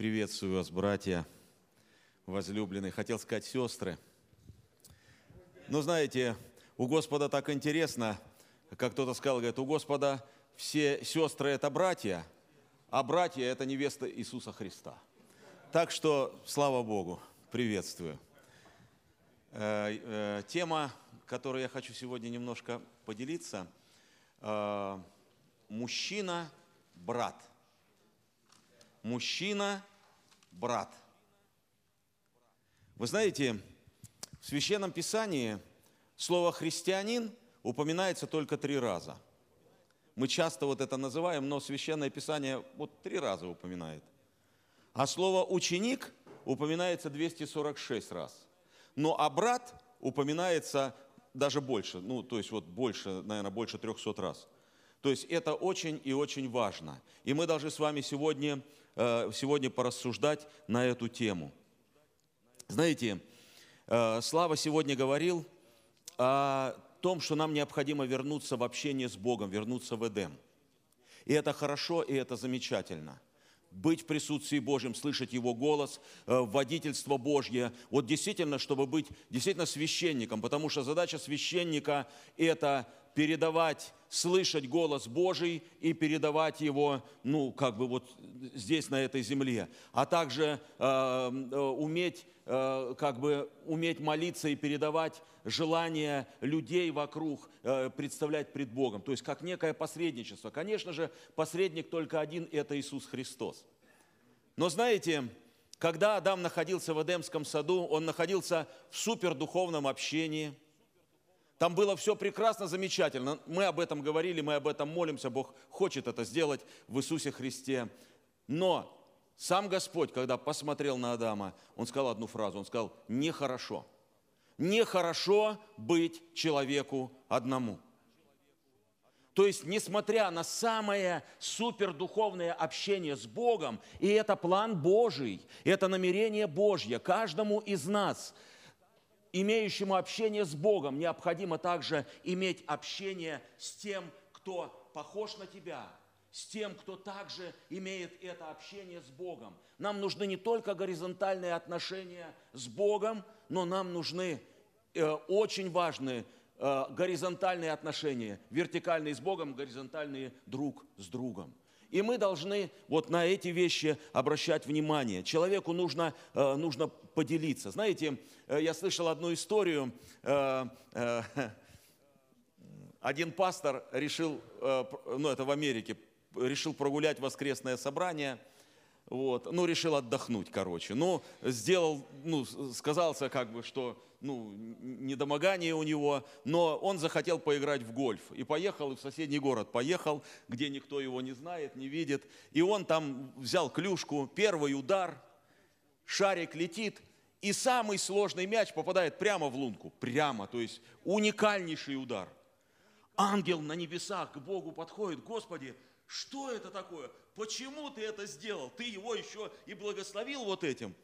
Приветствую вас, братья, возлюбленные. Хотел сказать сестры. Но знаете, у Господа так интересно, как кто-то сказал, говорит, у Господа все сестры – это братья, а братья – это невеста Иисуса Христа. Так что, слава Богу, приветствую. Э, э, тема, которой я хочу сегодня немножко поделиться э, – мужчина-брат. Мужчина-брат. Вы знаете, в Священном Писании слово «христианин» упоминается только три раза. Мы часто вот это называем, но Священное Писание вот три раза упоминает. А слово «ученик» упоминается 246 раз. Но а брат упоминается даже больше, ну, то есть вот больше, наверное, больше 300 раз. То есть это очень и очень важно. И мы должны с вами сегодня, э, сегодня порассуждать на эту тему. Знаете, Э, Слава сегодня говорил о том, что нам необходимо вернуться в общение с Богом, вернуться в Эдем. И это хорошо, и это замечательно. Быть в присутствии Божьем, слышать Его голос, э, водительство Божье. Вот действительно, чтобы быть действительно священником, потому что задача священника – это передавать, слышать голос Божий и передавать его, ну, как бы вот здесь, на этой земле. А также э, э уметь Э, как бы уметь молиться и передавать желания людей вокруг, э, представлять пред Богом. То есть как некое посредничество. Конечно же, посредник только один – это Иисус Христос. Но знаете, когда Адам находился в Эдемском саду, он находился в супердуховном общении. Там было все прекрасно, замечательно. Мы об этом говорили, мы об этом молимся. Бог хочет это сделать в Иисусе Христе. Но сам Господь, когда посмотрел на Адама, он сказал одну фразу, он сказал, нехорошо. Нехорошо быть человеку одному. То есть, несмотря на самое супердуховное общение с Богом, и это план Божий, это намерение Божье, каждому из нас, имеющему общение с Богом, необходимо также иметь общение с тем, кто похож на тебя, с тем, кто также имеет это общение с Богом. Нам нужны не только горизонтальные отношения с Богом, но нам нужны э, очень важные э, горизонтальные отношения, вертикальные с Богом, горизонтальные друг с другом. И мы должны вот на эти вещи обращать внимание. Человеку нужно, э, нужно поделиться. Знаете, э, я слышал одну историю. Э, один пастор решил, ну это в Америке, решил прогулять воскресное собрание, вот, ну, решил отдохнуть, короче. Ну, сделал, ну, сказался как бы, что, ну, недомогание у него, но он захотел поиграть в гольф. И поехал в соседний город, поехал, где никто его не знает, не видит. И он там взял клюшку, первый удар, шарик летит, и самый сложный мяч попадает прямо в лунку, прямо, то есть уникальнейший удар. Ангел на небесах к Богу подходит, Господи, что это такое? Почему ты это сделал? Ты его еще и благословил вот этим.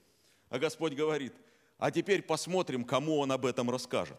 А Господь говорит, а теперь посмотрим, кому он об этом расскажет.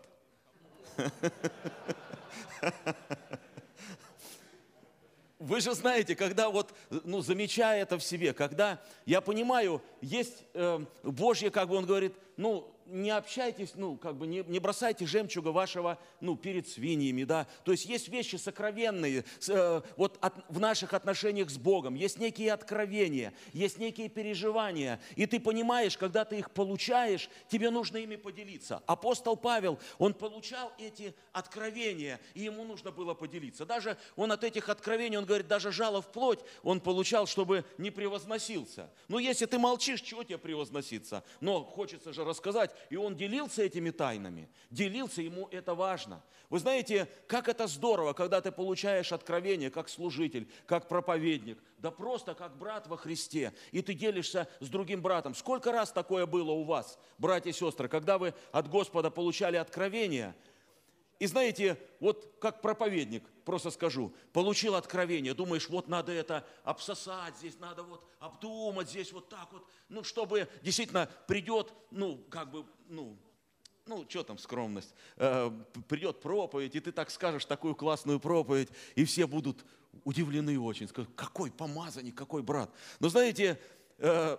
Вы же знаете, когда вот, ну, замечая это в себе, когда я понимаю, есть э, Божье, как бы он говорит, ну, не общайтесь, ну, как бы не, не бросайте жемчуга вашего, ну, перед свиньями, да. То есть есть вещи сокровенные э, вот от, в наших отношениях с Богом, есть некие откровения, есть некие переживания, и ты понимаешь, когда ты их получаешь, тебе нужно ими поделиться. Апостол Павел, он получал эти откровения, и ему нужно было поделиться. Даже он от этих откровений, он говорит, даже жало в плоть он получал, чтобы не превозносился. Но если ты молчишь, чего тебе превозноситься? Но хочется же рассказать, и он делился этими тайнами, делился, ему это важно. Вы знаете, как это здорово, когда ты получаешь откровение как служитель, как проповедник, да просто как брат во Христе, и ты делишься с другим братом. Сколько раз такое было у вас, братья и сестры, когда вы от Господа получали откровение, и знаете, вот как проповедник, просто скажу, получил откровение, думаешь, вот надо это обсосать, здесь надо вот обдумать, здесь вот так вот, ну, чтобы действительно придет, ну, как бы, ну, ну, что там скромность, э, придет проповедь, и ты так скажешь такую классную проповедь, и все будут удивлены очень, скажут, какой помазанник, какой брат. Но знаете, э,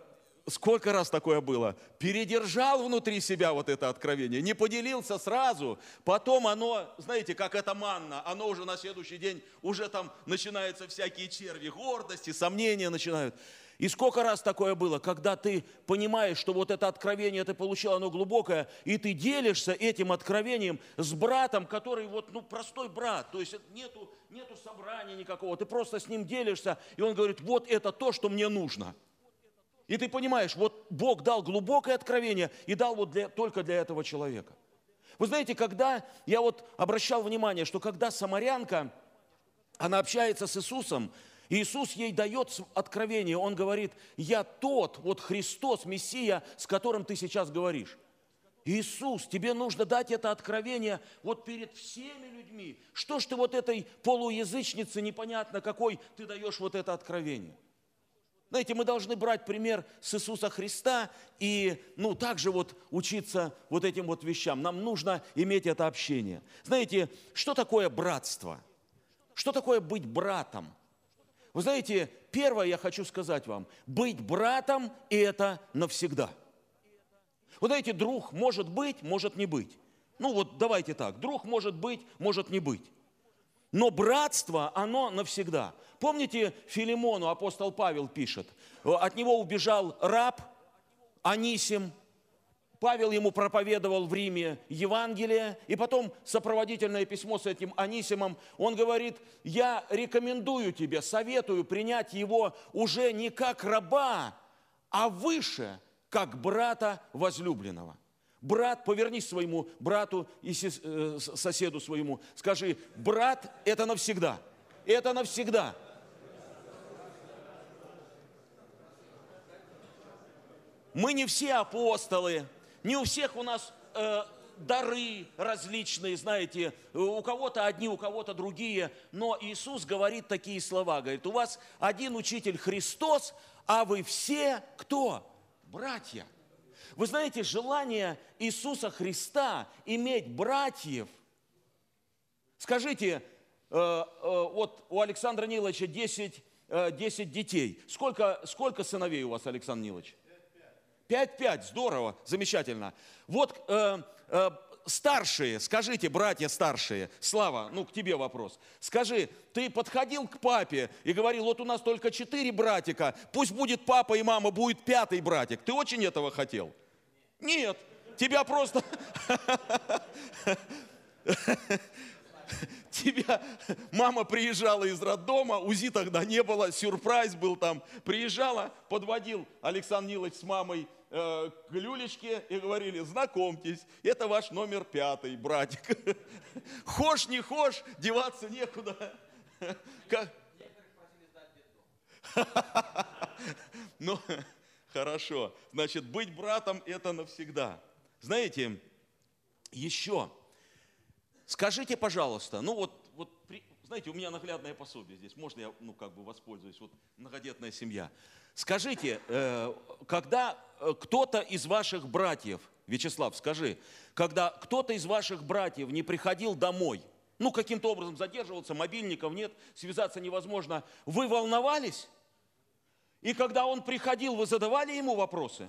сколько раз такое было? Передержал внутри себя вот это откровение, не поделился сразу. Потом оно, знаете, как это манна, оно уже на следующий день, уже там начинаются всякие черви гордости, сомнения начинают. И сколько раз такое было, когда ты понимаешь, что вот это откровение ты получил, оно глубокое, и ты делишься этим откровением с братом, который вот, ну, простой брат, то есть нету, нету собрания никакого, ты просто с ним делишься, и он говорит, вот это то, что мне нужно. И ты понимаешь, вот Бог дал глубокое откровение и дал вот для, только для этого человека. Вы знаете, когда, я вот обращал внимание, что когда самарянка, она общается с Иисусом, Иисус ей дает откровение, Он говорит, я тот, вот Христос, Мессия, с которым ты сейчас говоришь. Иисус, тебе нужно дать это откровение вот перед всеми людьми. Что ж ты вот этой полуязычнице непонятно какой ты даешь вот это откровение? Знаете, мы должны брать пример с Иисуса Христа и, ну, также вот учиться вот этим вот вещам. Нам нужно иметь это общение. Знаете, что такое братство? Что такое быть братом? Вы знаете, первое я хочу сказать вам, быть братом – это навсегда. Вы знаете, друг может быть, может не быть. Ну вот давайте так, друг может быть, может не быть. Но братство, оно навсегда. Помните, Филимону апостол Павел пишет, от него убежал раб Анисим, Павел ему проповедовал в Риме Евангелие, и потом сопроводительное письмо с этим Анисимом, он говорит, я рекомендую тебе, советую принять его уже не как раба, а выше, как брата возлюбленного. Брат, повернись своему брату и э, соседу своему, скажи, брат, это навсегда, это навсегда. Мы не все апостолы, не у всех у нас э, дары различные, знаете, у кого-то одни, у кого-то другие, но Иисус говорит такие слова, говорит, у вас один учитель Христос, а вы все кто? Братья. Вы знаете, желание Иисуса Христа иметь братьев, скажите, э, э, вот у Александра Ниловича 10, 10 э, детей. Сколько, сколько сыновей у вас, Александр Нилович? 5-5, здорово, замечательно. Вот э, э, старшие, скажите, братья старшие, Слава, ну к тебе вопрос. Скажи, ты подходил к папе и говорил, вот у нас только четыре братика, пусть будет папа и мама, будет пятый братик. Ты очень этого хотел? Нет, тебя просто... Тебя мама приезжала из роддома, УЗИ тогда не было, сюрприз был там. Приезжала, подводил Александр Нилович с мамой э, к люлечке и говорили, знакомьтесь, это ваш номер пятый, братик. Хошь, не хошь, деваться некуда. Как? Ну, хорошо. Значит, быть братом – это навсегда. Знаете, еще, скажите, пожалуйста, ну вот, вот знаете, у меня наглядное пособие здесь, можно я, ну, как бы воспользуюсь, вот многодетная семья. Скажите, э, когда э, кто-то из ваших братьев, Вячеслав, скажи, когда кто-то из ваших братьев не приходил домой, ну, каким-то образом задерживался, мобильников нет, связаться невозможно, вы волновались? И когда он приходил, вы задавали ему вопросы?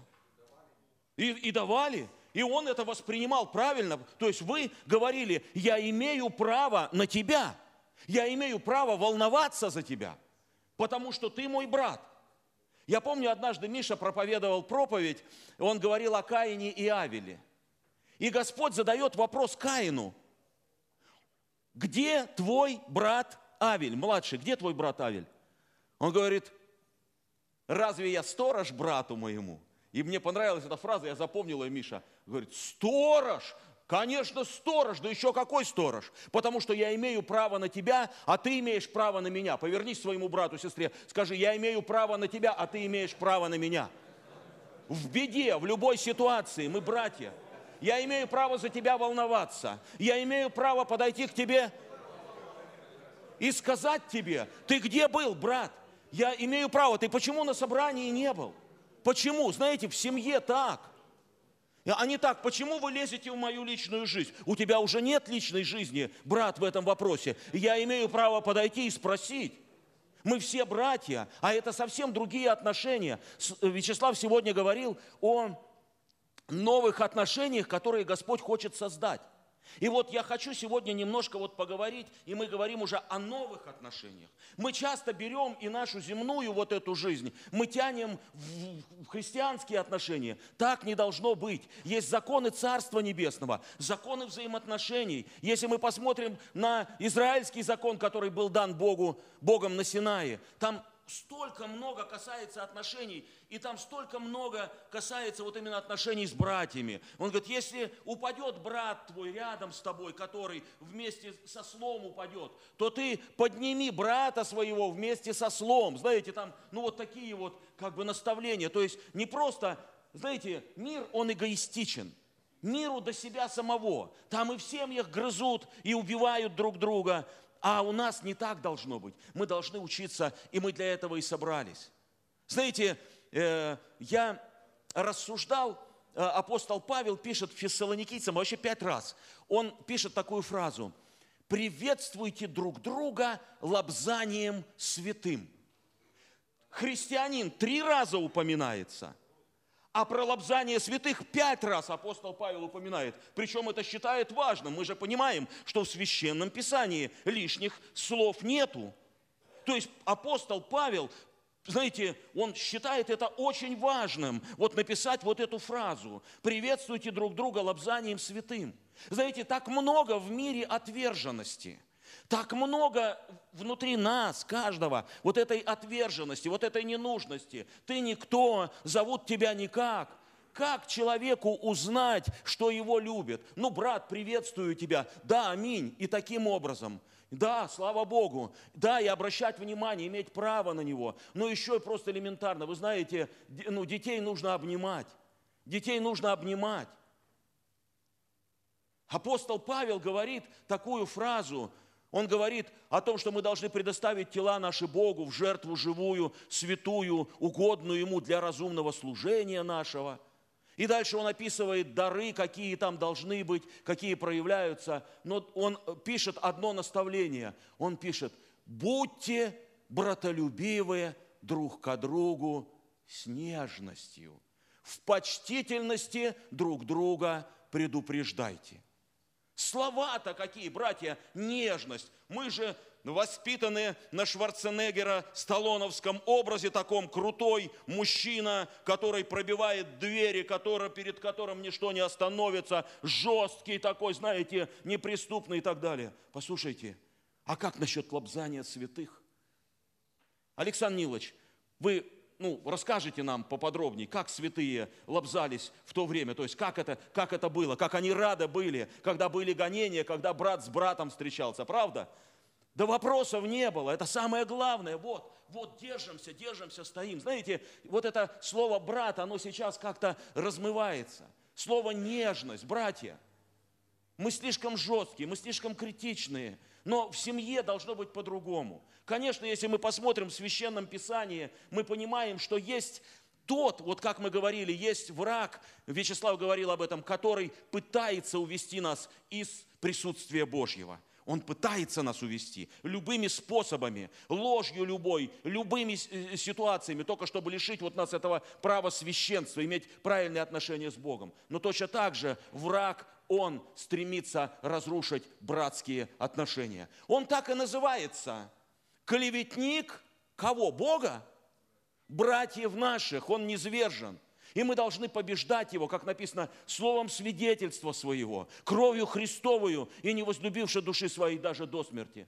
И, и давали. И он это воспринимал правильно. То есть вы говорили, я имею право на тебя – я имею право волноваться за тебя, потому что ты мой брат. Я помню, однажды Миша проповедовал проповедь, он говорил о Каине и Авеле. И Господь задает вопрос Каину. Где твой брат Авель, младший, где твой брат Авель? Он говорит, разве я сторож брату моему? И мне понравилась эта фраза, я запомнила ее, Миша. Говорит, сторож, Конечно, сторож, да еще какой сторож? Потому что я имею право на тебя, а ты имеешь право на меня. Повернись своему брату, сестре, скажи, я имею право на тебя, а ты имеешь право на меня. В беде, в любой ситуации мы братья. Я имею право за тебя волноваться. Я имею право подойти к тебе и сказать тебе, ты где был, брат? Я имею право. Ты почему на собрании не был? Почему? Знаете, в семье так. А не так, почему вы лезете в мою личную жизнь? У тебя уже нет личной жизни, брат, в этом вопросе. Я имею право подойти и спросить. Мы все братья, а это совсем другие отношения. Вячеслав сегодня говорил о новых отношениях, которые Господь хочет создать. И вот я хочу сегодня немножко вот поговорить, и мы говорим уже о новых отношениях. Мы часто берем и нашу земную вот эту жизнь, мы тянем в христианские отношения. Так не должно быть. Есть законы Царства Небесного, законы взаимоотношений. Если мы посмотрим на израильский закон, который был дан Богу, Богом на Синае, там столько много касается отношений, и там столько много касается вот именно отношений с братьями. Он говорит, если упадет брат твой рядом с тобой, который вместе со слом упадет, то ты подними брата своего вместе со слом. Знаете, там, ну вот такие вот как бы наставления. То есть не просто, знаете, мир, он эгоистичен миру до себя самого. Там и в семьях грызут и убивают друг друга. А у нас не так должно быть. Мы должны учиться, и мы для этого и собрались. Знаете, э, я рассуждал, э, апостол Павел пишет фессалоникийцам вообще пять раз. Он пишет такую фразу. «Приветствуйте друг друга лобзанием святым». Христианин три раза упоминается – а про лобзание святых пять раз апостол Павел упоминает. Причем это считает важным. Мы же понимаем, что в Священном Писании лишних слов нету. То есть апостол Павел, знаете, он считает это очень важным. Вот написать вот эту фразу. Приветствуйте друг друга лобзанием святым. Знаете, так много в мире отверженности – так много внутри нас, каждого, вот этой отверженности, вот этой ненужности. Ты никто, зовут тебя никак. Как человеку узнать, что его любят? Ну, брат, приветствую тебя. Да, аминь. И таким образом. Да, слава Богу. Да, и обращать внимание, иметь право на него. Но еще и просто элементарно. Вы знаете, ну, детей нужно обнимать. Детей нужно обнимать. Апостол Павел говорит такую фразу – он говорит о том, что мы должны предоставить тела наши Богу в жертву живую, святую, угодную Ему для разумного служения нашего. И дальше он описывает дары, какие там должны быть, какие проявляются. Но он пишет одно наставление. Он пишет, будьте братолюбивые друг к другу с нежностью. В почтительности друг друга предупреждайте. Слова-то какие, братья, нежность. Мы же воспитаны на Шварценеггера сталлоновском образе, таком крутой мужчина, который пробивает двери, который, перед которым ничто не остановится, жесткий такой, знаете, неприступный и так далее. Послушайте, а как насчет лобзания святых? Александр Нилович, вы ну, расскажите нам поподробнее, как святые лобзались в то время, то есть как это, как это было, как они рады были, когда были гонения, когда брат с братом встречался, правда? Да вопросов не было, это самое главное, вот, вот держимся, держимся, стоим. Знаете, вот это слово брат, оно сейчас как-то размывается. Слово нежность, братья. Мы слишком жесткие, мы слишком критичные – но в семье должно быть по-другому. Конечно, если мы посмотрим в Священном Писании, мы понимаем, что есть тот, вот как мы говорили, есть враг, Вячеслав говорил об этом, который пытается увести нас из присутствия Божьего. Он пытается нас увести любыми способами, ложью любой, любыми э, ситуациями, только чтобы лишить вот нас этого права священства, иметь правильные отношения с Богом. Но точно так же враг он стремится разрушить братские отношения. Он так и называется. Клеветник кого? Бога? Братьев наших, он низвержен. И мы должны побеждать его, как написано, словом свидетельства своего, кровью Христовую и не возлюбивши души своей даже до смерти.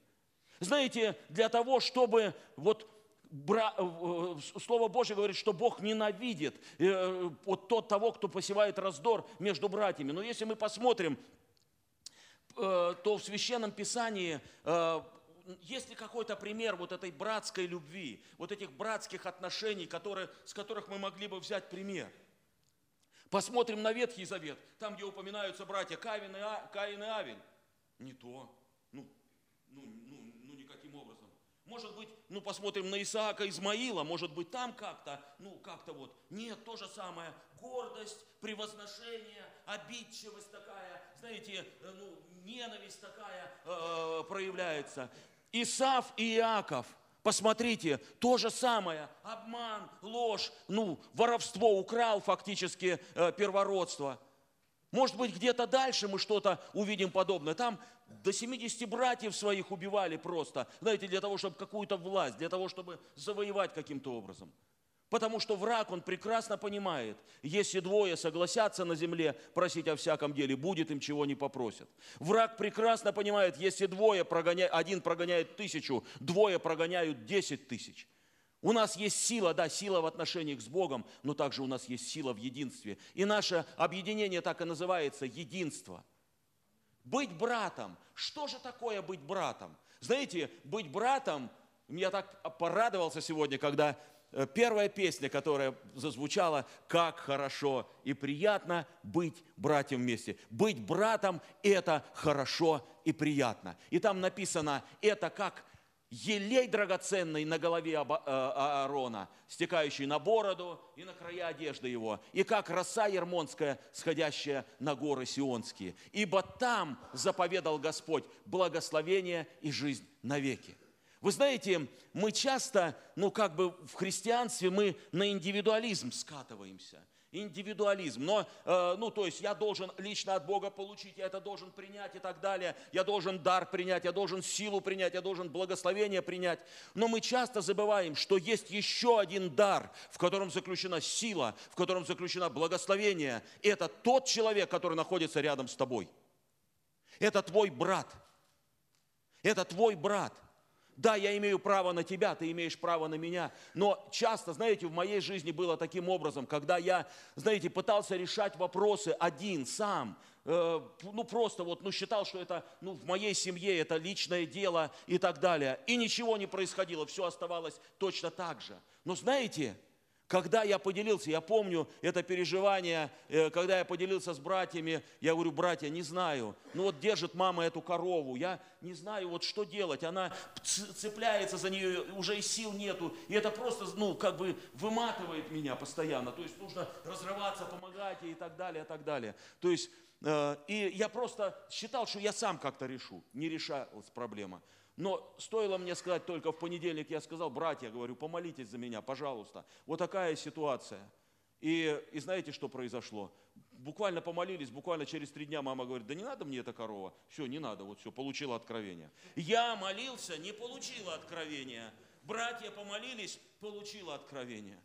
Знаете, для того, чтобы вот Э, э, Слово Божье говорит, что Бог ненавидит э, вот тот того, кто посевает раздор между братьями. Но если мы посмотрим, то в Священном Писании есть ли какой-то пример вот этой братской любви, вот этих братских отношений, которые, с которых мы могли бы взять пример? Посмотрим на Ветхий Завет, там, где упоминаются братья Каин и, а, Каин и Авель. Не то. Ну, ну, может быть, ну посмотрим на Исаака Измаила, может быть там как-то, ну как-то вот. Нет, то же самое. Гордость, превозношение, обидчивость такая, знаете, э, ну ненависть такая э, проявляется. Исав и Иаков, Посмотрите, то же самое, обман, ложь, ну, воровство, украл фактически э, первородство. Может быть, где-то дальше мы что-то увидим подобное. Там до 70 братьев своих убивали просто, знаете, для того, чтобы какую-то власть, для того, чтобы завоевать каким-то образом. Потому что враг, он прекрасно понимает, если двое согласятся на земле просить о всяком деле, будет им чего не попросят. Враг прекрасно понимает, если двое прогоняют, один прогоняет тысячу, двое прогоняют десять тысяч. У нас есть сила, да, сила в отношениях с Богом, но также у нас есть сила в единстве. И наше объединение так и называется – единство. Быть братом. Что же такое быть братом? Знаете, быть братом, я так порадовался сегодня, когда Э, первая песня, которая зазвучала, как хорошо и приятно быть братьям вместе. Быть братом – это хорошо и приятно. И там написано, это как елей драгоценный на голове э, Аарона, стекающий на бороду и на края одежды его, и как роса ермонская, сходящая на горы Сионские. Ибо там заповедал Господь благословение и жизнь навеки. Вы знаете, мы часто, ну как бы в христианстве мы на индивидуализм скатываемся. Индивидуализм. Но, э, ну то есть я должен лично от Бога получить, я это должен принять и так далее. Я должен дар принять, я должен силу принять, я должен благословение принять. Но мы часто забываем, что есть еще один дар, в котором заключена сила, в котором заключена благословение. И это тот человек, который находится рядом с тобой. Это твой брат. Это твой брат. Да, я имею право на тебя, ты имеешь право на меня. Но часто, знаете, в моей жизни было таким образом, когда я, знаете, пытался решать вопросы один, сам, э, ну просто вот, ну считал, что это, ну в моей семье это личное дело и так далее. И ничего не происходило, все оставалось точно так же. Но знаете, когда я поделился, я помню это переживание, э, когда я поделился с братьями, я говорю, братья, не знаю, ну вот держит мама эту корову, я не знаю, вот что делать, она цепляется за нее, уже и сил нету, и это просто, ну, как бы выматывает меня постоянно, то есть нужно разрываться, помогать ей и так далее, и так далее. То есть, э, и я просто считал, что я сам как-то решу, не решалась проблема. Но стоило мне сказать только в понедельник, я сказал, братья, говорю, помолитесь за меня, пожалуйста. Вот такая ситуация. И, и знаете, что произошло? Буквально помолились, буквально через три дня мама говорит, да не надо мне эта корова. Все, не надо, вот все, получила откровение. Я молился, не получила откровения. Братья помолились, получила откровение.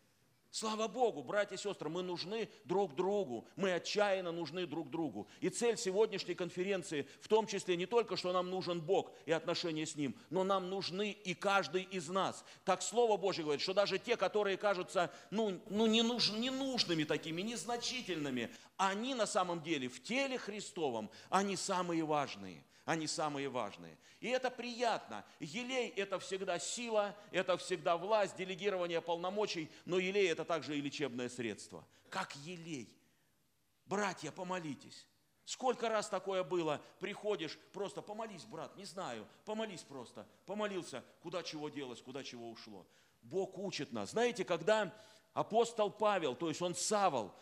Слава Богу, братья и сестры, мы нужны друг другу, мы отчаянно нужны друг другу. И цель сегодняшней конференции в том числе не только, что нам нужен Бог и отношения с Ним, но нам нужны и каждый из нас. Так Слово Божье говорит, что даже те, которые кажутся ну, ну, не нуж, ненужными такими, незначительными, они на самом деле в теле Христовом, они самые важные – они самые важные. И это приятно. Елей – это всегда сила, это всегда власть, делегирование полномочий, но елей – это также и лечебное средство. Как елей. Братья, помолитесь. Сколько раз такое было? Приходишь, просто помолись, брат, не знаю, помолись просто. Помолился, куда чего делось, куда чего ушло. Бог учит нас. Знаете, когда апостол Павел, то есть он Савол,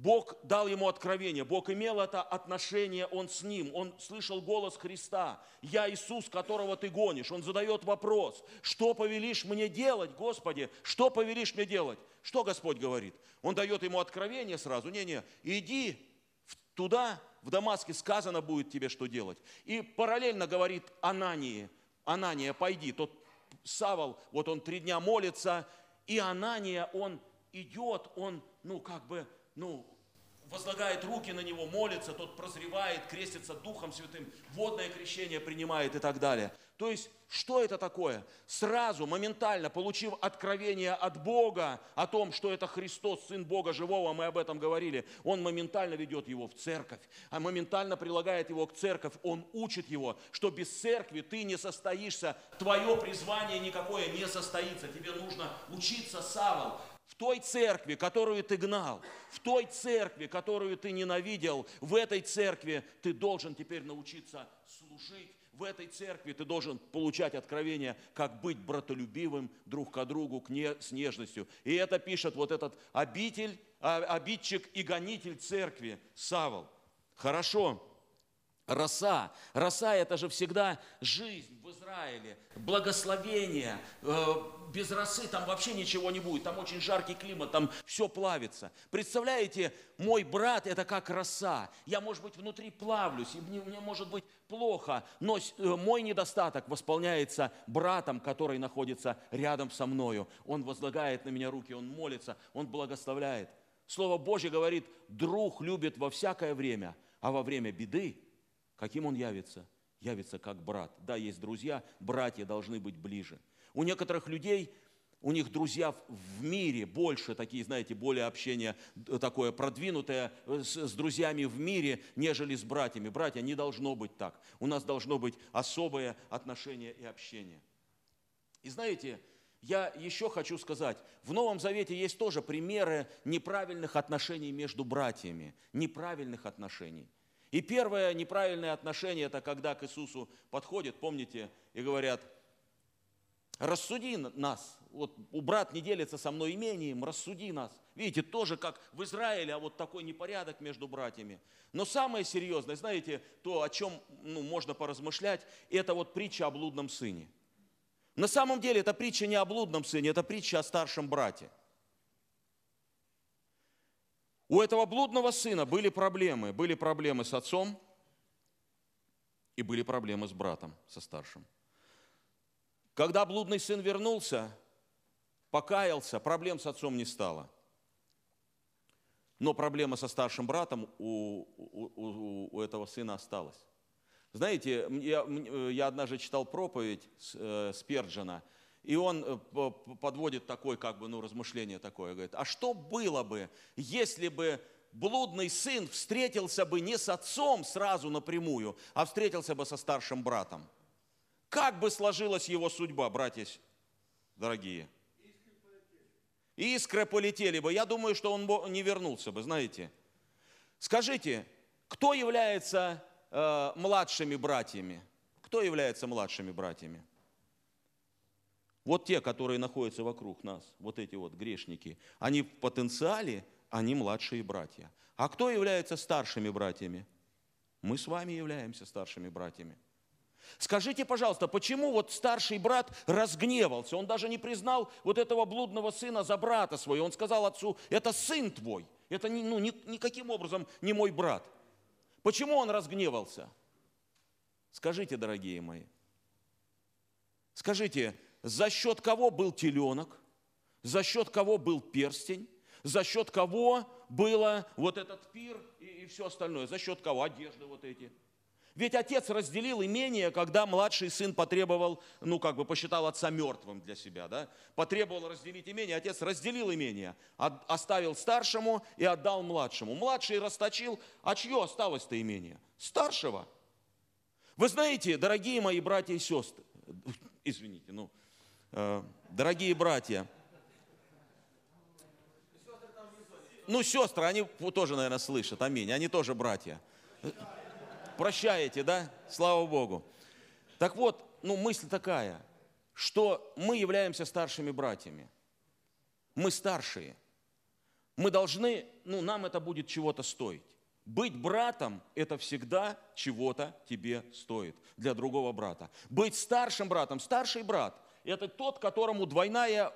Бог дал ему откровение, Бог имел это отношение, он с ним, он слышал голос Христа. Я Иисус, которого ты гонишь. Он задает вопрос, что повелишь мне делать, Господи, что повелишь мне делать? Что Господь говорит? Он дает ему откровение сразу, не-не, иди туда, в Дамаске сказано будет тебе, что делать. И параллельно говорит Анании, Анания, пойди, тот Савол, вот он три дня молится, и Анания, он идет, он, ну, как бы, ну, возлагает руки на него, молится, тот прозревает, крестится Духом Святым, водное крещение принимает и так далее. То есть, что это такое? Сразу, моментально, получив откровение от Бога о том, что это Христос, Сын Бога Живого, мы об этом говорили, он моментально ведет его в церковь, а моментально прилагает его к церковь, он учит его, что без церкви ты не состоишься, твое призвание никакое не состоится, тебе нужно учиться, Савол, в той церкви, которую ты гнал, в той церкви, которую ты ненавидел, в этой церкви ты должен теперь научиться служить. В этой церкви ты должен получать откровение, как быть братолюбивым друг к другу с нежностью. И это пишет вот этот обитель, а, обидчик и гонитель церкви Савол. Хорошо. Роса. Роса – это же всегда жизнь в Израиле, благословение. Э, без росы там вообще ничего не будет. Там очень жаркий климат, там все плавится. Представляете, мой брат – это как роса. Я, может быть, внутри плавлюсь, и мне, мне может быть плохо, но э, мой недостаток восполняется братом, который находится рядом со мною. Он возлагает на меня руки, он молится, он благословляет. Слово Божье говорит, друг любит во всякое время, а во время беды – Каким он явится? Явится как брат. Да, есть друзья, братья должны быть ближе. У некоторых людей, у них друзья в мире больше, такие, знаете, более общение такое продвинутое с, с друзьями в мире, нежели с братьями. Братья, не должно быть так. У нас должно быть особое отношение и общение. И знаете, я еще хочу сказать, в Новом Завете есть тоже примеры неправильных отношений между братьями, неправильных отношений – и первое неправильное отношение, это когда к Иисусу подходят, помните, и говорят, рассуди нас, вот у брат не делится со мной имением, рассуди нас. Видите, тоже как в Израиле, а вот такой непорядок между братьями. Но самое серьезное, знаете, то, о чем ну, можно поразмышлять, это вот притча о блудном сыне. На самом деле это притча не о блудном сыне, это притча о старшем брате. У этого блудного сына были проблемы. Были проблемы с отцом и были проблемы с братом, со старшим. Когда блудный сын вернулся, покаялся, проблем с отцом не стало. Но проблема со старшим братом у, у, у, этого сына осталась. Знаете, я, я однажды читал проповедь э, Сперджина, и он э, подводит такое, как бы, ну, размышление такое, говорит, а что было бы, если бы блудный сын встретился бы не с отцом сразу напрямую, а встретился бы со старшим братом? Как бы сложилась его судьба, братья дорогие? Искры полетели бы. Я думаю, что он не вернулся бы, знаете. Скажите, кто является э, младшими братьями? Кто является младшими братьями? Вот те, которые находятся вокруг нас, вот эти вот грешники, они в потенциале, они младшие братья. А кто является старшими братьями? Мы с вами являемся старшими братьями. Скажите, пожалуйста, почему вот старший брат разгневался? Он даже не признал вот этого блудного сына за брата своего. Он сказал отцу, это сын твой, это ну, ни, никаким образом не мой брат. Почему он разгневался? Скажите, дорогие мои, скажите, за счет кого был теленок, за счет кого был перстень, за счет кого было вот этот пир и, и все остальное, за счет кого одежды вот эти. Ведь отец разделил имение, когда младший сын потребовал, ну как бы посчитал отца мертвым для себя, да? Потребовал разделить имение, отец разделил имение, оставил старшему и отдал младшему. Младший расточил, а чье осталось-то имение? Старшего. Вы знаете, дорогие мои братья и сестры, извините, ну, дорогие братья, ну, сестры, они тоже, наверное, слышат, аминь, они тоже братья. Прощаете, да? Слава Богу. Так вот, ну, мысль такая, что мы являемся старшими братьями. Мы старшие. Мы должны, ну, нам это будет чего-то стоить. Быть братом – это всегда чего-то тебе стоит для другого брата. Быть старшим братом, старший брат – это тот, которому двойное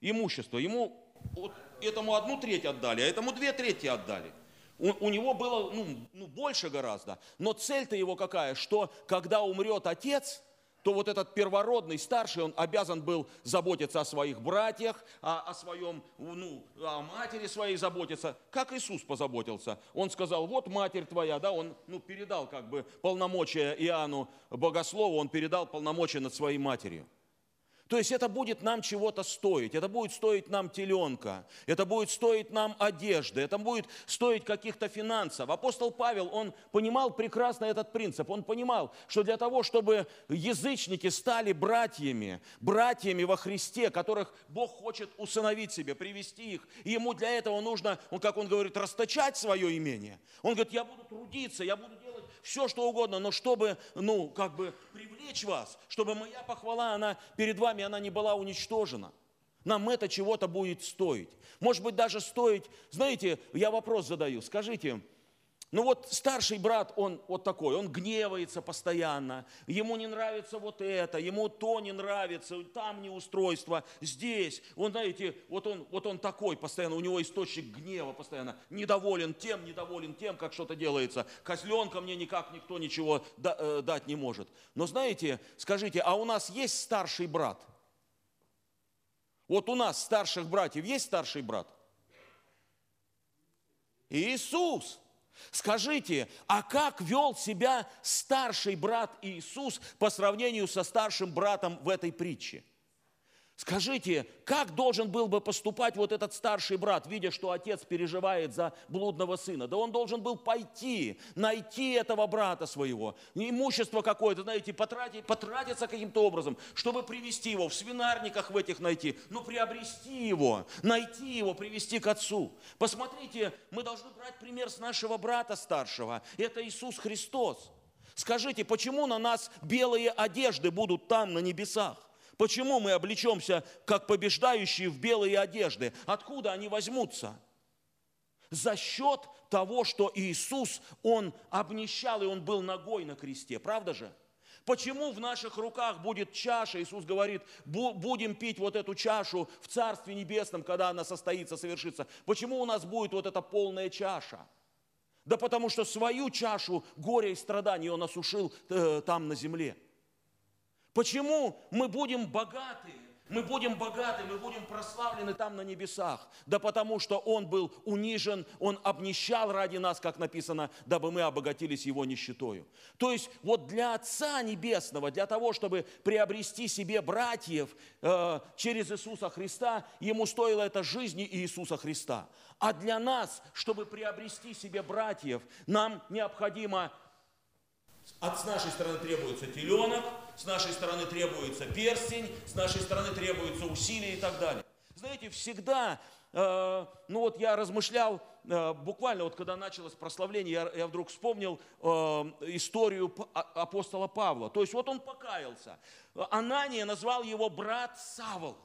имущество. Ему вот этому одну треть отдали, а этому две трети отдали. У, у него было ну, ну, больше гораздо. Но цель-то его какая? Что когда умрет отец, то вот этот первородный, старший, он обязан был заботиться о своих братьях, о, о своем, ну, о матери своей заботиться, как Иисус позаботился. Он сказал, вот матерь твоя, да, он ну, передал как бы полномочия Иоанну Богослову, он передал полномочия над своей матерью. То есть это будет нам чего-то стоить, это будет стоить нам теленка, это будет стоить нам одежды, это будет стоить каких-то финансов. Апостол Павел, он понимал прекрасно этот принцип, он понимал, что для того, чтобы язычники стали братьями, братьями во Христе, которых Бог хочет усыновить себе, привести их, и ему для этого нужно, он, как он говорит, расточать свое имение. Он говорит, я буду трудиться, я буду все, что угодно, но чтобы, ну, как бы привлечь вас, чтобы моя похвала, она перед вами, она не была уничтожена. Нам это чего-то будет стоить. Может быть, даже стоить, знаете, я вопрос задаю, скажите, Ну вот старший брат, он вот такой, он гневается постоянно, ему не нравится вот это, ему то не нравится, там неустройство, здесь. Он, знаете, вот он, вот он такой постоянно, у него источник гнева постоянно, недоволен тем, недоволен тем, как что-то делается. Козленка мне никак никто ничего э, дать не может. Но знаете, скажите, а у нас есть старший брат? Вот у нас старших братьев есть старший брат? Иисус. Скажите, а как вел себя старший брат Иисус по сравнению со старшим братом в этой притче? Скажите, как должен был бы поступать вот этот старший брат, видя, что отец переживает за блудного сына? Да он должен был пойти, найти этого брата своего, имущество какое-то, знаете, потратить, потратиться каким-то образом, чтобы привести его, в свинарниках в этих найти, ну приобрести его, найти его, привести к отцу. Посмотрите, мы должны брать пример с нашего брата старшего, это Иисус Христос. Скажите, почему на нас белые одежды будут там, на небесах? Почему мы облечемся, как побеждающие в белые одежды? Откуда они возьмутся? За счет того, что Иисус, Он обнищал, и Он был ногой на кресте. Правда же? Почему в наших руках будет чаша? Иисус говорит, будем пить вот эту чашу в Царстве Небесном, когда она состоится, совершится. Почему у нас будет вот эта полная чаша? Да потому что свою чашу горя и страданий Он осушил э, там на земле. Почему мы будем богаты? Мы будем богаты, мы будем прославлены там на небесах. Да потому что Он был унижен, Он обнищал ради нас, как написано, дабы мы обогатились Его нищетою. То есть вот для Отца Небесного, для того, чтобы приобрести себе братьев э, через Иисуса Христа, Ему стоило это жизни Иисуса Христа. А для нас, чтобы приобрести себе братьев, нам необходимо от нашей стороны требуется теленок, с нашей стороны требуется перстень, с нашей стороны требуется усилие и так далее. Знаете, всегда, э, ну вот я размышлял, э, буквально вот когда началось прославление, я, я вдруг вспомнил э, историю а, апостола Павла. То есть вот он покаялся. Анания назвал его брат Савол.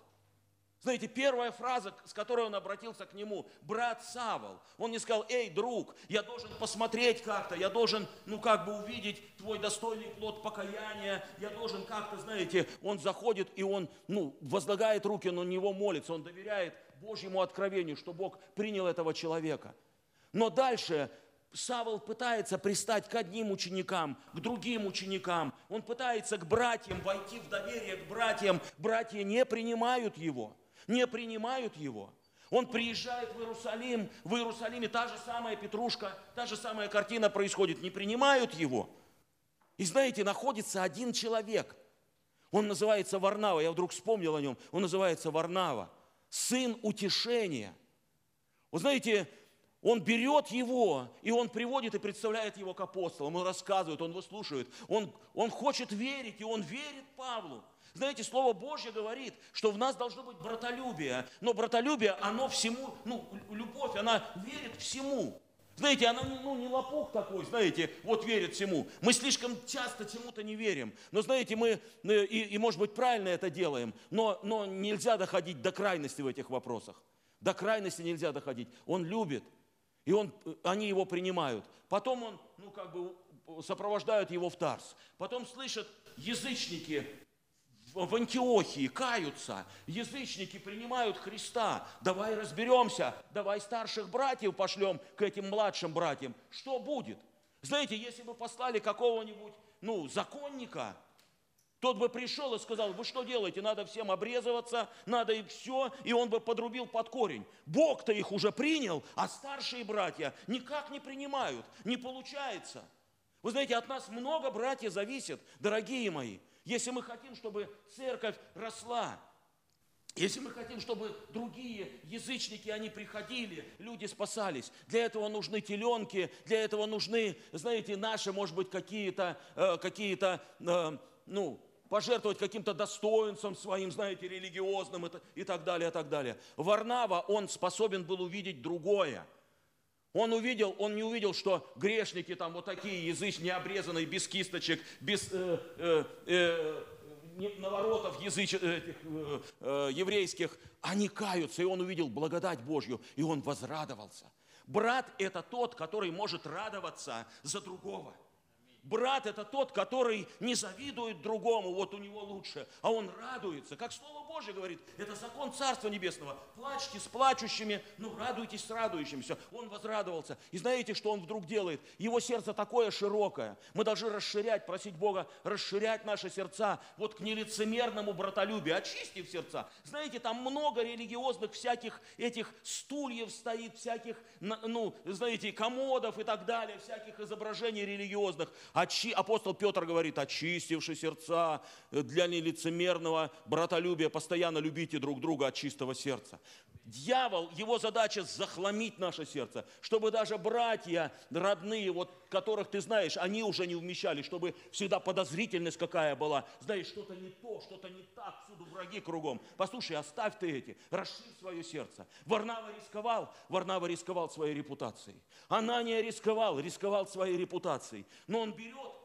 Знаете, первая фраза, с которой он обратился к нему, брат Савол, он не сказал, эй, друг, я должен посмотреть как-то, я должен, ну, как бы увидеть твой достойный плод покаяния, я должен как-то, знаете, он заходит и он, ну, возлагает руки на него, молится, он доверяет Божьему откровению, что Бог принял этого человека. Но дальше Савол пытается пристать к одним ученикам, к другим ученикам. Он пытается к братьям войти в доверие к братьям. Братья не принимают его не принимают его. Он приезжает в Иерусалим, в Иерусалиме та же самая петрушка, та же самая картина происходит, не принимают его. И знаете, находится один человек, он называется Варнава, я вдруг вспомнил о нем, он называется Варнава, сын утешения. Вы знаете, он берет его, и он приводит и представляет его к апостолам, он рассказывает, он выслушивает, он, он хочет верить, и он верит Павлу. Знаете, Слово Божье говорит, что в нас должно быть братолюбие. Но братолюбие, оно всему, ну, любовь, она верит всему. Знаете, она ну, не лопух такой, знаете, вот верит всему. Мы слишком часто чему-то не верим. Но знаете, мы, и, и может быть, правильно это делаем, но, но нельзя доходить до крайности в этих вопросах. До крайности нельзя доходить. Он любит, и он, они его принимают. Потом он, ну как бы, сопровождают его в Тарс. Потом слышат язычники, в Антиохии каются, язычники принимают Христа. Давай разберемся, давай старших братьев пошлем к этим младшим братьям. Что будет? Знаете, если бы послали какого-нибудь, ну, законника, тот бы пришел и сказал, вы что делаете, надо всем обрезываться, надо и все, и он бы подрубил под корень. Бог-то их уже принял, а старшие братья никак не принимают, не получается. Вы знаете, от нас много братьев зависит, дорогие мои. Если мы хотим, чтобы церковь росла, если мы хотим, чтобы другие язычники, они приходили, люди спасались, для этого нужны теленки, для этого нужны, знаете, наши, может быть, какие-то, э, какие-то, э, ну, пожертвовать каким-то достоинством своим, знаете, религиозным и так далее, и так далее. Варнава, он способен был увидеть другое – он увидел, он не увидел, что грешники там вот такие, языч необрезанные, без кисточек, без э, э, э, наворотов языч, этих, э, э, еврейских, они каются, и он увидел благодать Божью, и он возрадовался. Брат – это тот, который может радоваться за другого. Брат – это тот, который не завидует другому, вот у него лучше, а он радуется. Как Слово Божье говорит, это закон Царства Небесного. Плачьте с плачущими, но радуйтесь с радующимся. Он возрадовался. И знаете, что он вдруг делает? Его сердце такое широкое. Мы должны расширять, просить Бога расширять наши сердца вот к нелицемерному братолюбию, очистив сердца. Знаете, там много религиозных всяких этих стульев стоит, всяких, ну, знаете, комодов и так далее, всяких изображений религиозных. Очи, апостол Петр говорит, очистивши сердца для нелицемерного братолюбия, постоянно любите друг друга от чистого сердца. Дьявол, его задача захламить наше сердце, чтобы даже братья родные, вот, которых ты знаешь, они уже не вмещали, чтобы всегда подозрительность какая была. Знаешь, что-то не то, что-то не так, всюду враги кругом. Послушай, оставь ты эти, расширь свое сердце. Варнава рисковал, Варнава рисковал своей репутацией. Анания рисковал, рисковал своей репутацией. Но он берет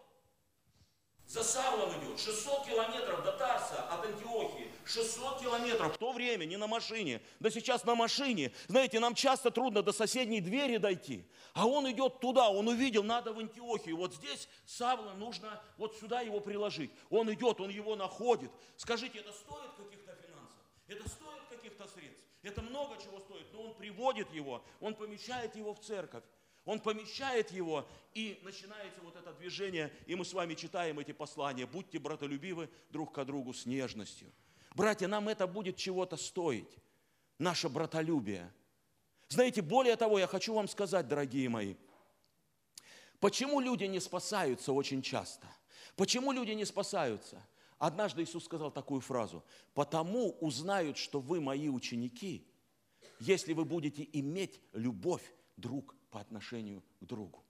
за Савлом идет 600 километров до Тарса от Антиохии. 600 километров в то время, не на машине. Да сейчас на машине. Знаете, нам часто трудно до соседней двери дойти. А он идет туда, он увидел, надо в Антиохию. Вот здесь Савла нужно вот сюда его приложить. Он идет, он его находит. Скажите, это стоит каких-то финансов? Это стоит каких-то средств? Это много чего стоит, но он приводит его, он помещает его в церковь. Он помещает его, и начинается вот это движение, и мы с вами читаем эти послания. Будьте братолюбивы друг к другу с нежностью. Братья, нам это будет чего-то стоить, наше братолюбие. Знаете, более того, я хочу вам сказать, дорогие мои, почему люди не спасаются очень часто? Почему люди не спасаются? Однажды Иисус сказал такую фразу, «Потому узнают, что вы мои ученики, если вы будете иметь любовь друг по отношению к другу.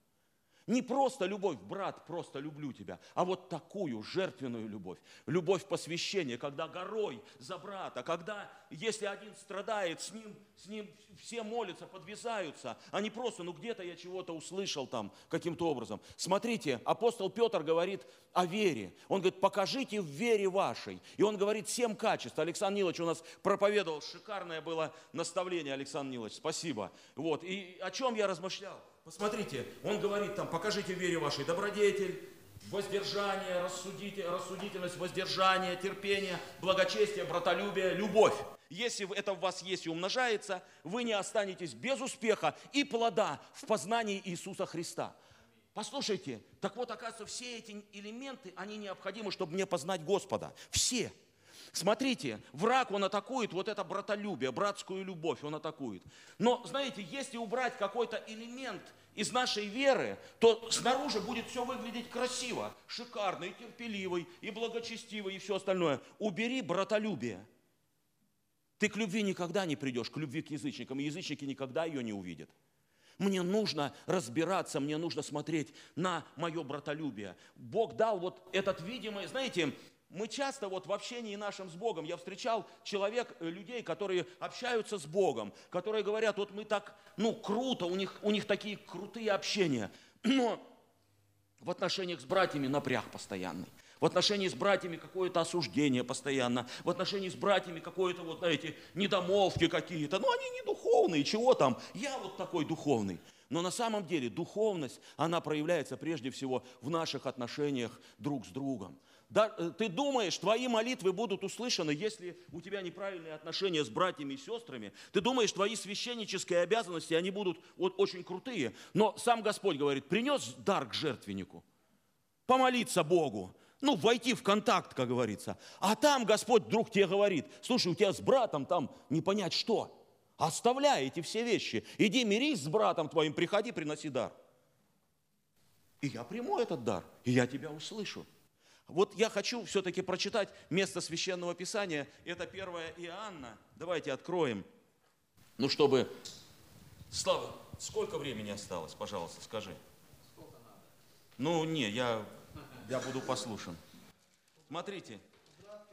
Не просто любовь, брат, просто люблю тебя, а вот такую жертвенную любовь. Любовь посвящения, когда горой за брата, когда, если один страдает, с ним, с ним все молятся, подвязаются, а не просто, ну где-то я чего-то услышал там каким-то образом. Смотрите, апостол Петр говорит о вере. Он говорит, покажите в вере вашей. И он говорит семь качеств. Александр Нилович у нас проповедовал, шикарное было наставление, Александр Нилович, спасибо. Вот, и о чем я размышлял? Посмотрите, он говорит там, покажите вере вашей добродетель, воздержание, рассудите, рассудительность, воздержание, терпение, благочестие, братолюбие, любовь. Если это в вас есть и умножается, вы не останетесь без успеха и плода в познании Иисуса Христа. Послушайте, так вот, оказывается, все эти элементы, они необходимы, чтобы мне познать Господа. Все. Смотрите, враг, он атакует вот это братолюбие, братскую любовь, он атакует. Но, знаете, если убрать какой-то элемент из нашей веры, то снаружи будет все выглядеть красиво, шикарно, и терпеливый, и благочестивый, и все остальное. Убери братолюбие. Ты к любви никогда не придешь, к любви к язычникам, и язычники никогда ее не увидят. Мне нужно разбираться, мне нужно смотреть на мое братолюбие. Бог дал вот этот видимый, знаете, мы часто вот в общении нашем с Богом, я встречал человек, э, людей, которые общаются с Богом, которые говорят, вот мы так, ну, круто, у них, у них такие крутые общения, но в отношениях с братьями напряг постоянный. В отношении с братьями какое-то осуждение постоянно. В отношении с братьями какое-то, вот, знаете, недомолвки какие-то. Ну, они не духовные, чего там? Я вот такой духовный. Но на самом деле духовность, она проявляется прежде всего в наших отношениях друг с другом. Да, э, ты думаешь, твои молитвы будут услышаны, если у тебя неправильные отношения с братьями и сестрами. Ты думаешь, твои священнические обязанности, они будут вот очень крутые. Но сам Господь говорит, принес дар к жертвеннику, помолиться Богу, ну, войти в контакт, как говорится. А там Господь вдруг тебе говорит, слушай, у тебя с братом там не понять что. Оставляй эти все вещи. Иди мирись с братом твоим, приходи, приноси дар. И я приму этот дар, и я тебя услышу. Вот я хочу все-таки прочитать место Священного Писания. Это 1 Иоанна. Давайте откроем. Ну, чтобы... Слава, сколько времени осталось, пожалуйста, скажи. Сколько надо? Ну, не, я, я буду послушан. Смотрите.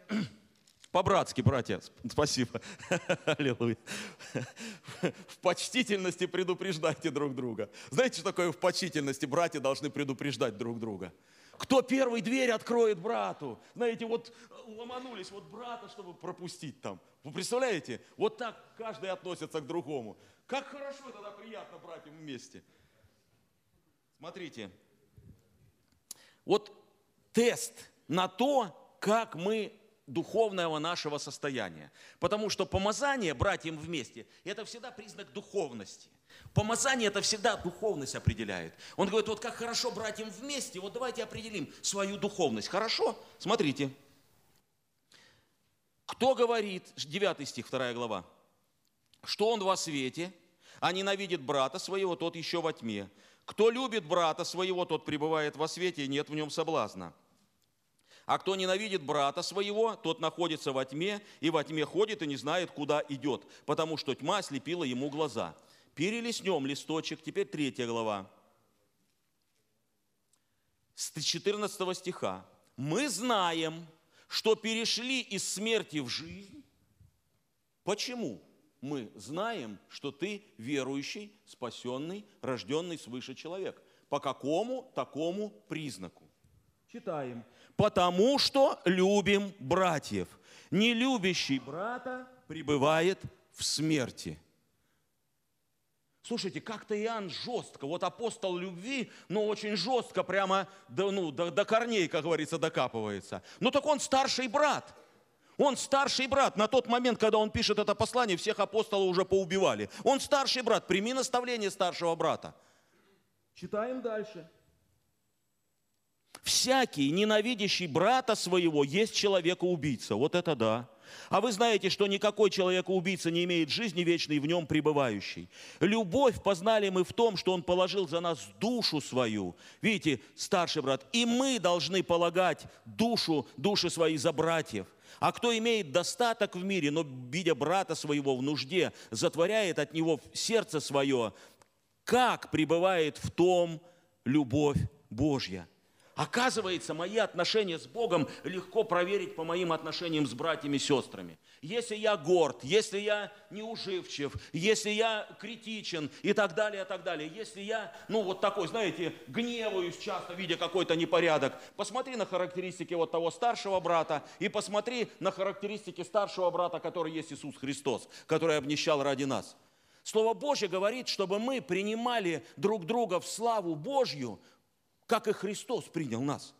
По-братски, братья, спасибо. Аллилуйя. В почтительности предупреждайте друг друга. Знаете, что такое в почтительности? Братья должны предупреждать друг друга. Кто первый дверь откроет брату? Знаете, вот ломанулись вот брата, чтобы пропустить там. Вы представляете? Вот так каждый относится к другому. Как хорошо тогда приятно братьям вместе. Смотрите, вот тест на то, как мы духовного нашего состояния. Потому что помазание братьям вместе, это всегда признак духовности. Помазание это всегда духовность определяет. Он говорит, вот как хорошо братьям вместе, вот давайте определим свою духовность. Хорошо? Смотрите. Кто говорит, 9 стих, 2 глава, что он во свете, а ненавидит брата своего, тот еще во тьме. Кто любит брата своего, тот пребывает во свете, и нет в нем соблазна. А кто ненавидит брата своего, тот находится во тьме, и во тьме ходит и не знает, куда идет, потому что тьма ослепила ему глаза. Перелеснем листочек, теперь третья глава. С 14 стиха. Мы знаем, что перешли из смерти в жизнь. Почему? Мы знаем, что ты верующий, спасенный, рожденный свыше человек. По какому такому признаку? Читаем. Потому что любим братьев. Не любящий брата пребывает в смерти. Слушайте, как-то Иоанн жестко, вот апостол любви, но очень жестко, прямо до, ну, до, до корней, как говорится, докапывается. Ну так он старший брат. Он старший брат. На тот момент, когда он пишет это послание, всех апостолов уже поубивали. Он старший брат. Прими наставление старшего брата. Читаем дальше. Всякий, ненавидящий брата своего, есть человека-убийца. Вот это да. А вы знаете, что никакой человека-убийца не имеет жизни вечной в нем пребывающей. Любовь познали мы в том, что Он положил за нас душу свою. Видите, старший брат, и мы должны полагать душу, души свои за братьев. А кто имеет достаток в мире, но, видя брата своего в нужде, затворяет от него сердце свое, как пребывает в том любовь Божья? Оказывается, мои отношения с Богом легко проверить по моим отношениям с братьями и сестрами. Если я горд, если я неуживчив, если я критичен и так далее, и так далее. Если я, ну вот такой, знаете, гневаюсь часто, видя какой-то непорядок. Посмотри на характеристики вот того старшего брата и посмотри на характеристики старшего брата, который есть Иисус Христос, который обнищал ради нас. Слово Божье говорит, чтобы мы принимали друг друга в славу Божью, как и Христос принял нас.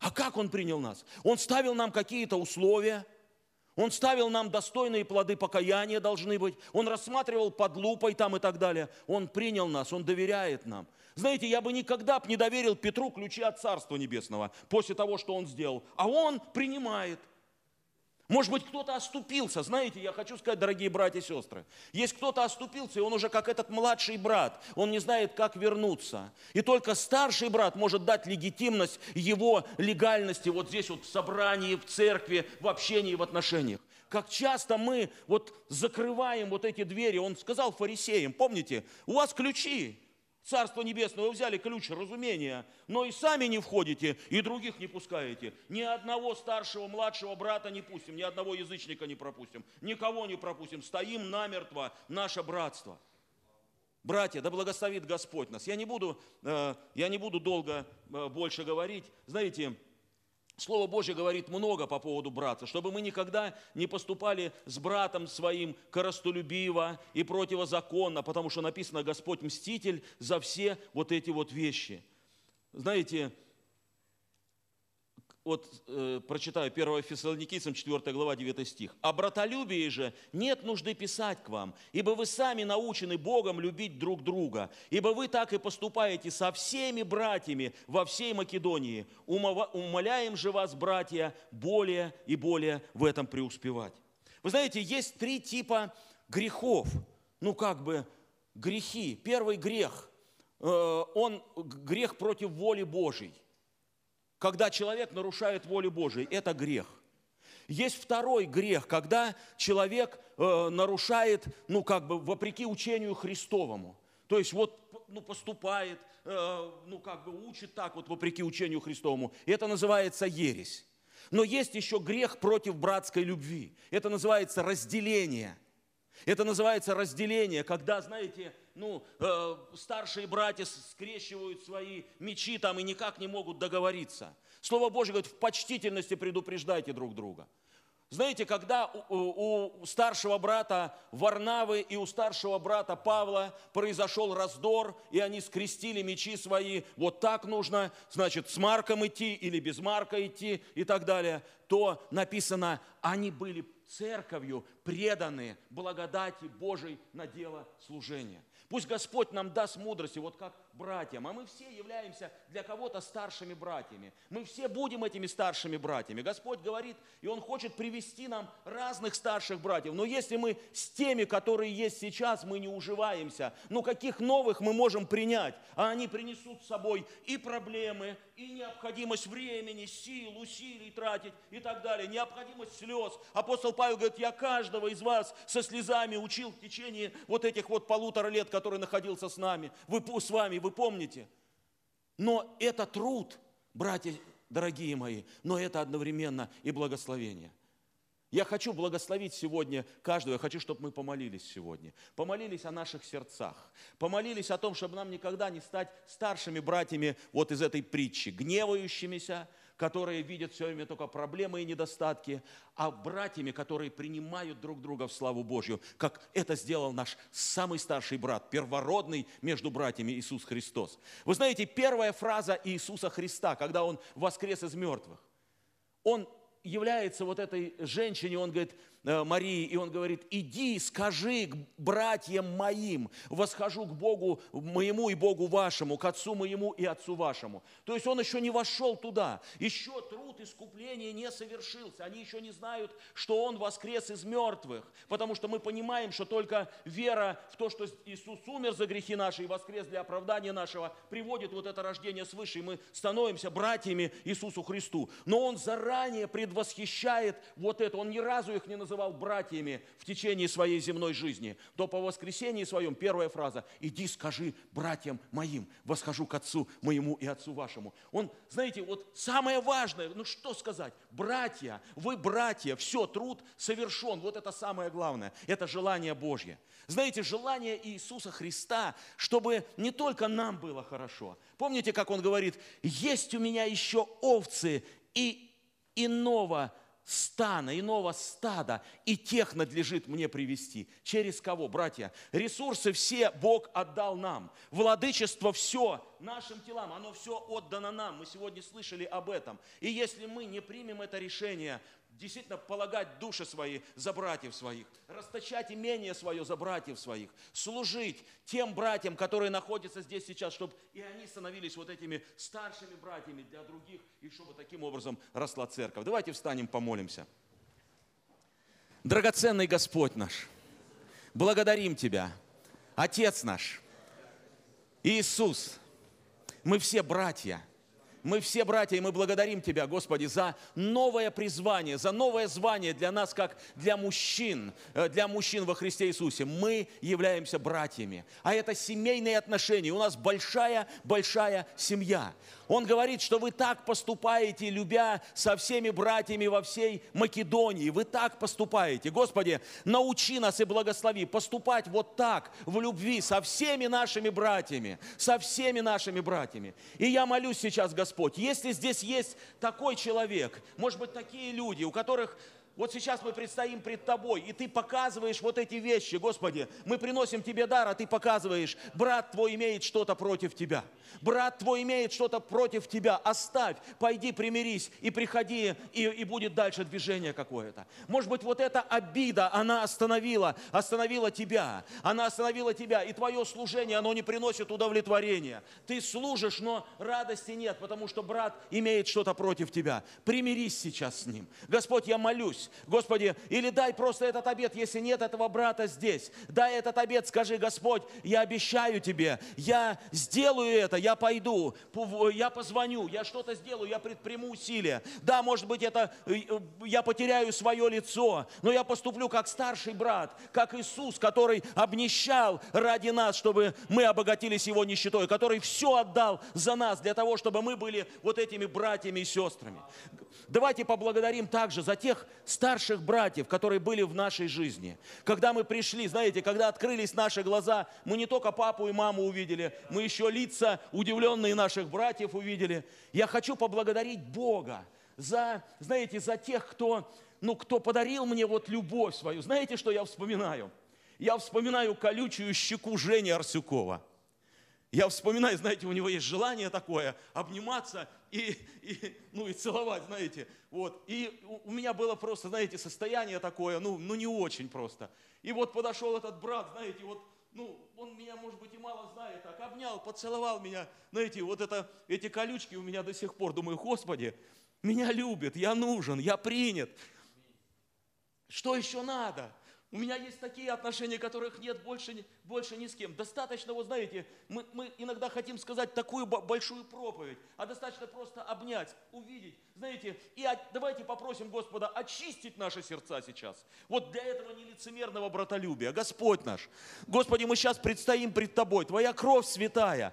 А как Он принял нас? Он ставил нам какие-то условия, Он ставил нам достойные плоды покаяния должны быть, Он рассматривал под лупой там и так далее. Он принял нас, Он доверяет нам. Знаете, я бы никогда не доверил Петру ключи от Царства Небесного после того, что он сделал. А он принимает – может быть, кто-то оступился. Знаете, я хочу сказать, дорогие братья и сестры, есть кто-то оступился, и он уже как этот младший брат, он не знает, как вернуться. И только старший брат может дать легитимность его легальности вот здесь вот в собрании, в церкви, в общении, в отношениях. Как часто мы вот закрываем вот эти двери. Он сказал фарисеям, помните, у вас ключи, Царство Небесное, вы взяли ключ разумения, но и сами не входите, и других не пускаете. Ни одного старшего, младшего брата не пустим, ни одного язычника не пропустим, никого не пропустим. Стоим намертво, наше братство. Братья, да благословит Господь нас. Я не буду, э, я не буду долго э, больше говорить. Знаете, Слово Божье говорит много по поводу брата, чтобы мы никогда не поступали с братом своим коростолюбиво и противозаконно, потому что написано Господь мститель за все вот эти вот вещи. Знаете, вот э, прочитаю 1 Фессалоникийцам 4 глава 9 стих. «О братолюбии же нет нужды писать к вам, ибо вы сами научены Богом любить друг друга, ибо вы так и поступаете со всеми братьями во всей Македонии. Умоляем же вас, братья, более и более в этом преуспевать». Вы знаете, есть три типа грехов, ну как бы грехи. Первый грех, э, он грех против воли Божьей – когда человек нарушает волю Божию, это грех. Есть второй грех, когда человек э, нарушает, ну, как бы, вопреки учению Христовому. То есть вот ну, поступает, э, ну, как бы учит так вот, вопреки учению Христовому. И это называется ересь. Но есть еще грех против братской любви. Это называется разделение. Это называется разделение, когда, знаете, ну, э, старшие братья скрещивают свои мечи там и никак не могут договориться. Слово Божье говорит, в почтительности предупреждайте друг друга. Знаете, когда у, у старшего брата Варнавы и у старшего брата Павла произошел раздор, и они скрестили мечи свои, вот так нужно, значит, с Марком идти или без Марка идти и так далее, то написано, они были церковью преданы благодати Божией на дело служения. Пусть Господь нам даст мудрости, вот как братьям. А мы все являемся для кого-то старшими братьями. Мы все будем этими старшими братьями. Господь говорит, и Он хочет привести нам разных старших братьев. Но если мы с теми, которые есть сейчас, мы не уживаемся, ну каких новых мы можем принять? А они принесут с собой и проблемы, и необходимость времени, сил, усилий тратить и так далее, необходимость слез. Апостол Павел говорит, я каждого из вас со слезами учил в течение вот этих вот полутора лет, который находился с нами, вы, с вами, вы помните. Но это труд, братья дорогие мои, но это одновременно и благословение. Я хочу благословить сегодня каждого, я хочу, чтобы мы помолились сегодня. Помолились о наших сердцах. Помолились о том, чтобы нам никогда не стать старшими братьями вот из этой притчи, гневающимися, которые видят все время только проблемы и недостатки, а братьями, которые принимают друг друга в славу Божью, как это сделал наш самый старший брат, первородный между братьями Иисус Христос. Вы знаете, первая фраза Иисуса Христа, когда Он воскрес из мертвых, Он является вот этой женщине, он говорит, Э, Марии, и он говорит, иди, скажи к братьям моим, восхожу к Богу моему и Богу вашему, к Отцу моему и Отцу вашему. То есть он еще не вошел туда, еще труд искупления не совершился, они еще не знают, что он воскрес из мертвых, потому что мы понимаем, что только вера в то, что Иисус умер за грехи наши и воскрес для оправдания нашего, приводит вот это рождение свыше, и мы становимся братьями Иисусу Христу. Но он заранее предвосхищает вот это, он ни разу их не называл братьями в течение своей земной жизни, то по воскресении своем первая фраза «Иди скажи братьям моим, восхожу к Отцу моему и Отцу вашему». Он, знаете, вот самое важное, ну что сказать, братья, вы братья, все, труд совершен, вот это самое главное, это желание Божье. Знаете, желание Иисуса Христа, чтобы не только нам было хорошо. Помните, как Он говорит, есть у меня еще овцы и иного стана, иного стада, и тех надлежит мне привести. Через кого, братья? Ресурсы все Бог отдал нам. Владычество все нашим телам, оно все отдано нам. Мы сегодня слышали об этом. И если мы не примем это решение, действительно полагать души свои за братьев своих, расточать имение свое за братьев своих, служить тем братьям, которые находятся здесь сейчас, чтобы и они становились вот этими старшими братьями для других, и чтобы таким образом росла церковь. Давайте встанем, помолимся. Драгоценный Господь наш, благодарим Тебя, Отец наш, Иисус, мы все братья – мы все братья, и мы благодарим Тебя, Господи, за новое призвание, за новое звание для нас, как для мужчин, э, для мужчин во Христе Иисусе. Мы являемся братьями. А это семейные отношения. У нас большая-большая семья. Он говорит, что вы так поступаете, любя со всеми братьями во всей Македонии. Вы так поступаете. Господи, научи нас и благослови поступать вот так, в любви, со всеми нашими братьями, со всеми нашими братьями. И я молюсь сейчас, Господь, если здесь есть такой человек, может быть, такие люди, у которых вот сейчас мы предстоим пред Тобой, и Ты показываешь вот эти вещи, Господи. Мы приносим Тебе дар, а Ты показываешь, брат твой имеет что-то против Тебя. Брат твой имеет что-то против Тебя. Оставь, пойди примирись и приходи, и, и будет дальше движение какое-то. Может быть, вот эта обида, она остановила, остановила Тебя. Она остановила Тебя, и Твое служение, оно не приносит удовлетворения. Ты служишь, но радости нет, потому что брат имеет что-то против Тебя. Примирись сейчас с ним. Господь, я молюсь, молюсь, Господи, или дай просто этот обед, если нет этого брата здесь. Дай этот обед, скажи, Господь, я обещаю тебе, я сделаю это, я пойду, я позвоню, я что-то сделаю, я предприму усилия. Да, может быть, это э, я потеряю свое лицо, но я поступлю как старший брат, как Иисус, который обнищал ради нас, чтобы мы обогатились Его нищетой, который все отдал за нас, для того, чтобы мы были вот этими братьями и сестрами. Давайте поблагодарим также за тех старших братьев, которые были в нашей жизни. Когда мы пришли, знаете, когда открылись наши глаза, мы не только папу и маму увидели, мы еще лица удивленные наших братьев увидели. Я хочу поблагодарить Бога за, знаете, за тех, кто, ну, кто подарил мне вот любовь свою. Знаете, что я вспоминаю? Я вспоминаю колючую щеку Жени Арсюкова – я вспоминаю, знаете, у него есть желание такое, обниматься и, и, ну, и целовать, знаете. Вот. И у меня было просто, знаете, состояние такое, ну, ну не очень просто. И вот подошел этот брат, знаете, вот, ну, он меня, может быть, и мало знает, так обнял, поцеловал меня. Знаете, вот это, эти колючки у меня до сих пор. Думаю, Господи, меня любят, я нужен, я принят. Что еще надо? У меня есть такие отношения, которых нет больше, больше ни с кем. Достаточно, вот знаете, мы, мы иногда хотим сказать такую большую проповедь, а достаточно просто обнять, увидеть, знаете, и от, давайте попросим Господа очистить наши сердца сейчас. Вот для этого нелицемерного братолюбия. Господь наш, Господи, мы сейчас предстоим пред Тобой, Твоя кровь святая,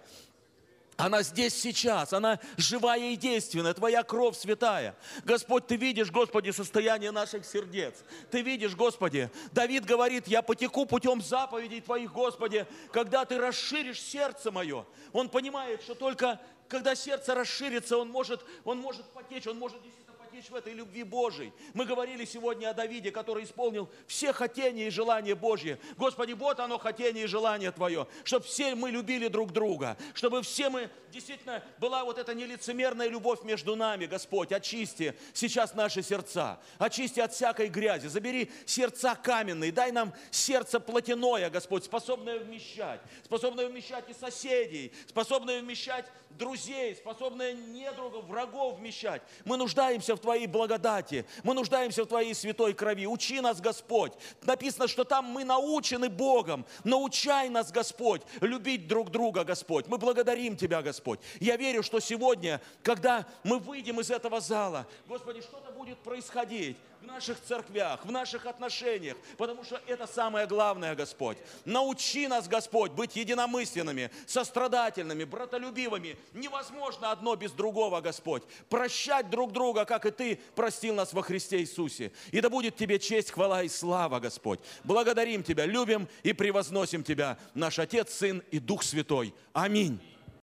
она здесь сейчас, она живая и действенная, Твоя кровь святая. Господь, Ты видишь, Господи, состояние наших сердец. Ты видишь, Господи, Давид говорит, я потеку путем заповедей Твоих, Господи, когда Ты расширишь сердце мое. Он понимает, что только когда сердце расширится, он может, он может потечь, он может действительно достичь в этой любви Божией. Мы говорили сегодня о Давиде, который исполнил все хотения и желания Божьи. Господи, вот оно хотение и желание Твое, чтобы все мы любили друг друга, чтобы все мы, действительно, была вот эта нелицемерная любовь между нами, Господь, очисти сейчас наши сердца, очисти от всякой грязи, забери сердца каменные, дай нам сердце плотяное, Господь, способное вмещать, способное вмещать и соседей, способное вмещать друзей, способное недругов, врагов вмещать. Мы нуждаемся в Твоей благодати, мы нуждаемся в Твоей святой крови. Учи нас, Господь. Написано, что там мы научены Богом. Научай нас, Господь, любить друг друга, Господь. Мы благодарим Тебя, Господь. Я верю, что сегодня, когда мы выйдем из этого зала, Господи, что-то будет происходить в наших церквях, в наших отношениях, потому что это самое главное, Господь. Научи нас, Господь, быть единомысленными, сострадательными, братолюбивыми. Невозможно одно без другого, Господь. Прощать друг друга, как и Ты простил нас во Христе Иисусе. И да будет Тебе честь, хвала и слава, Господь. Благодарим Тебя, любим и превозносим Тебя, наш Отец, Сын и Дух Святой. Аминь.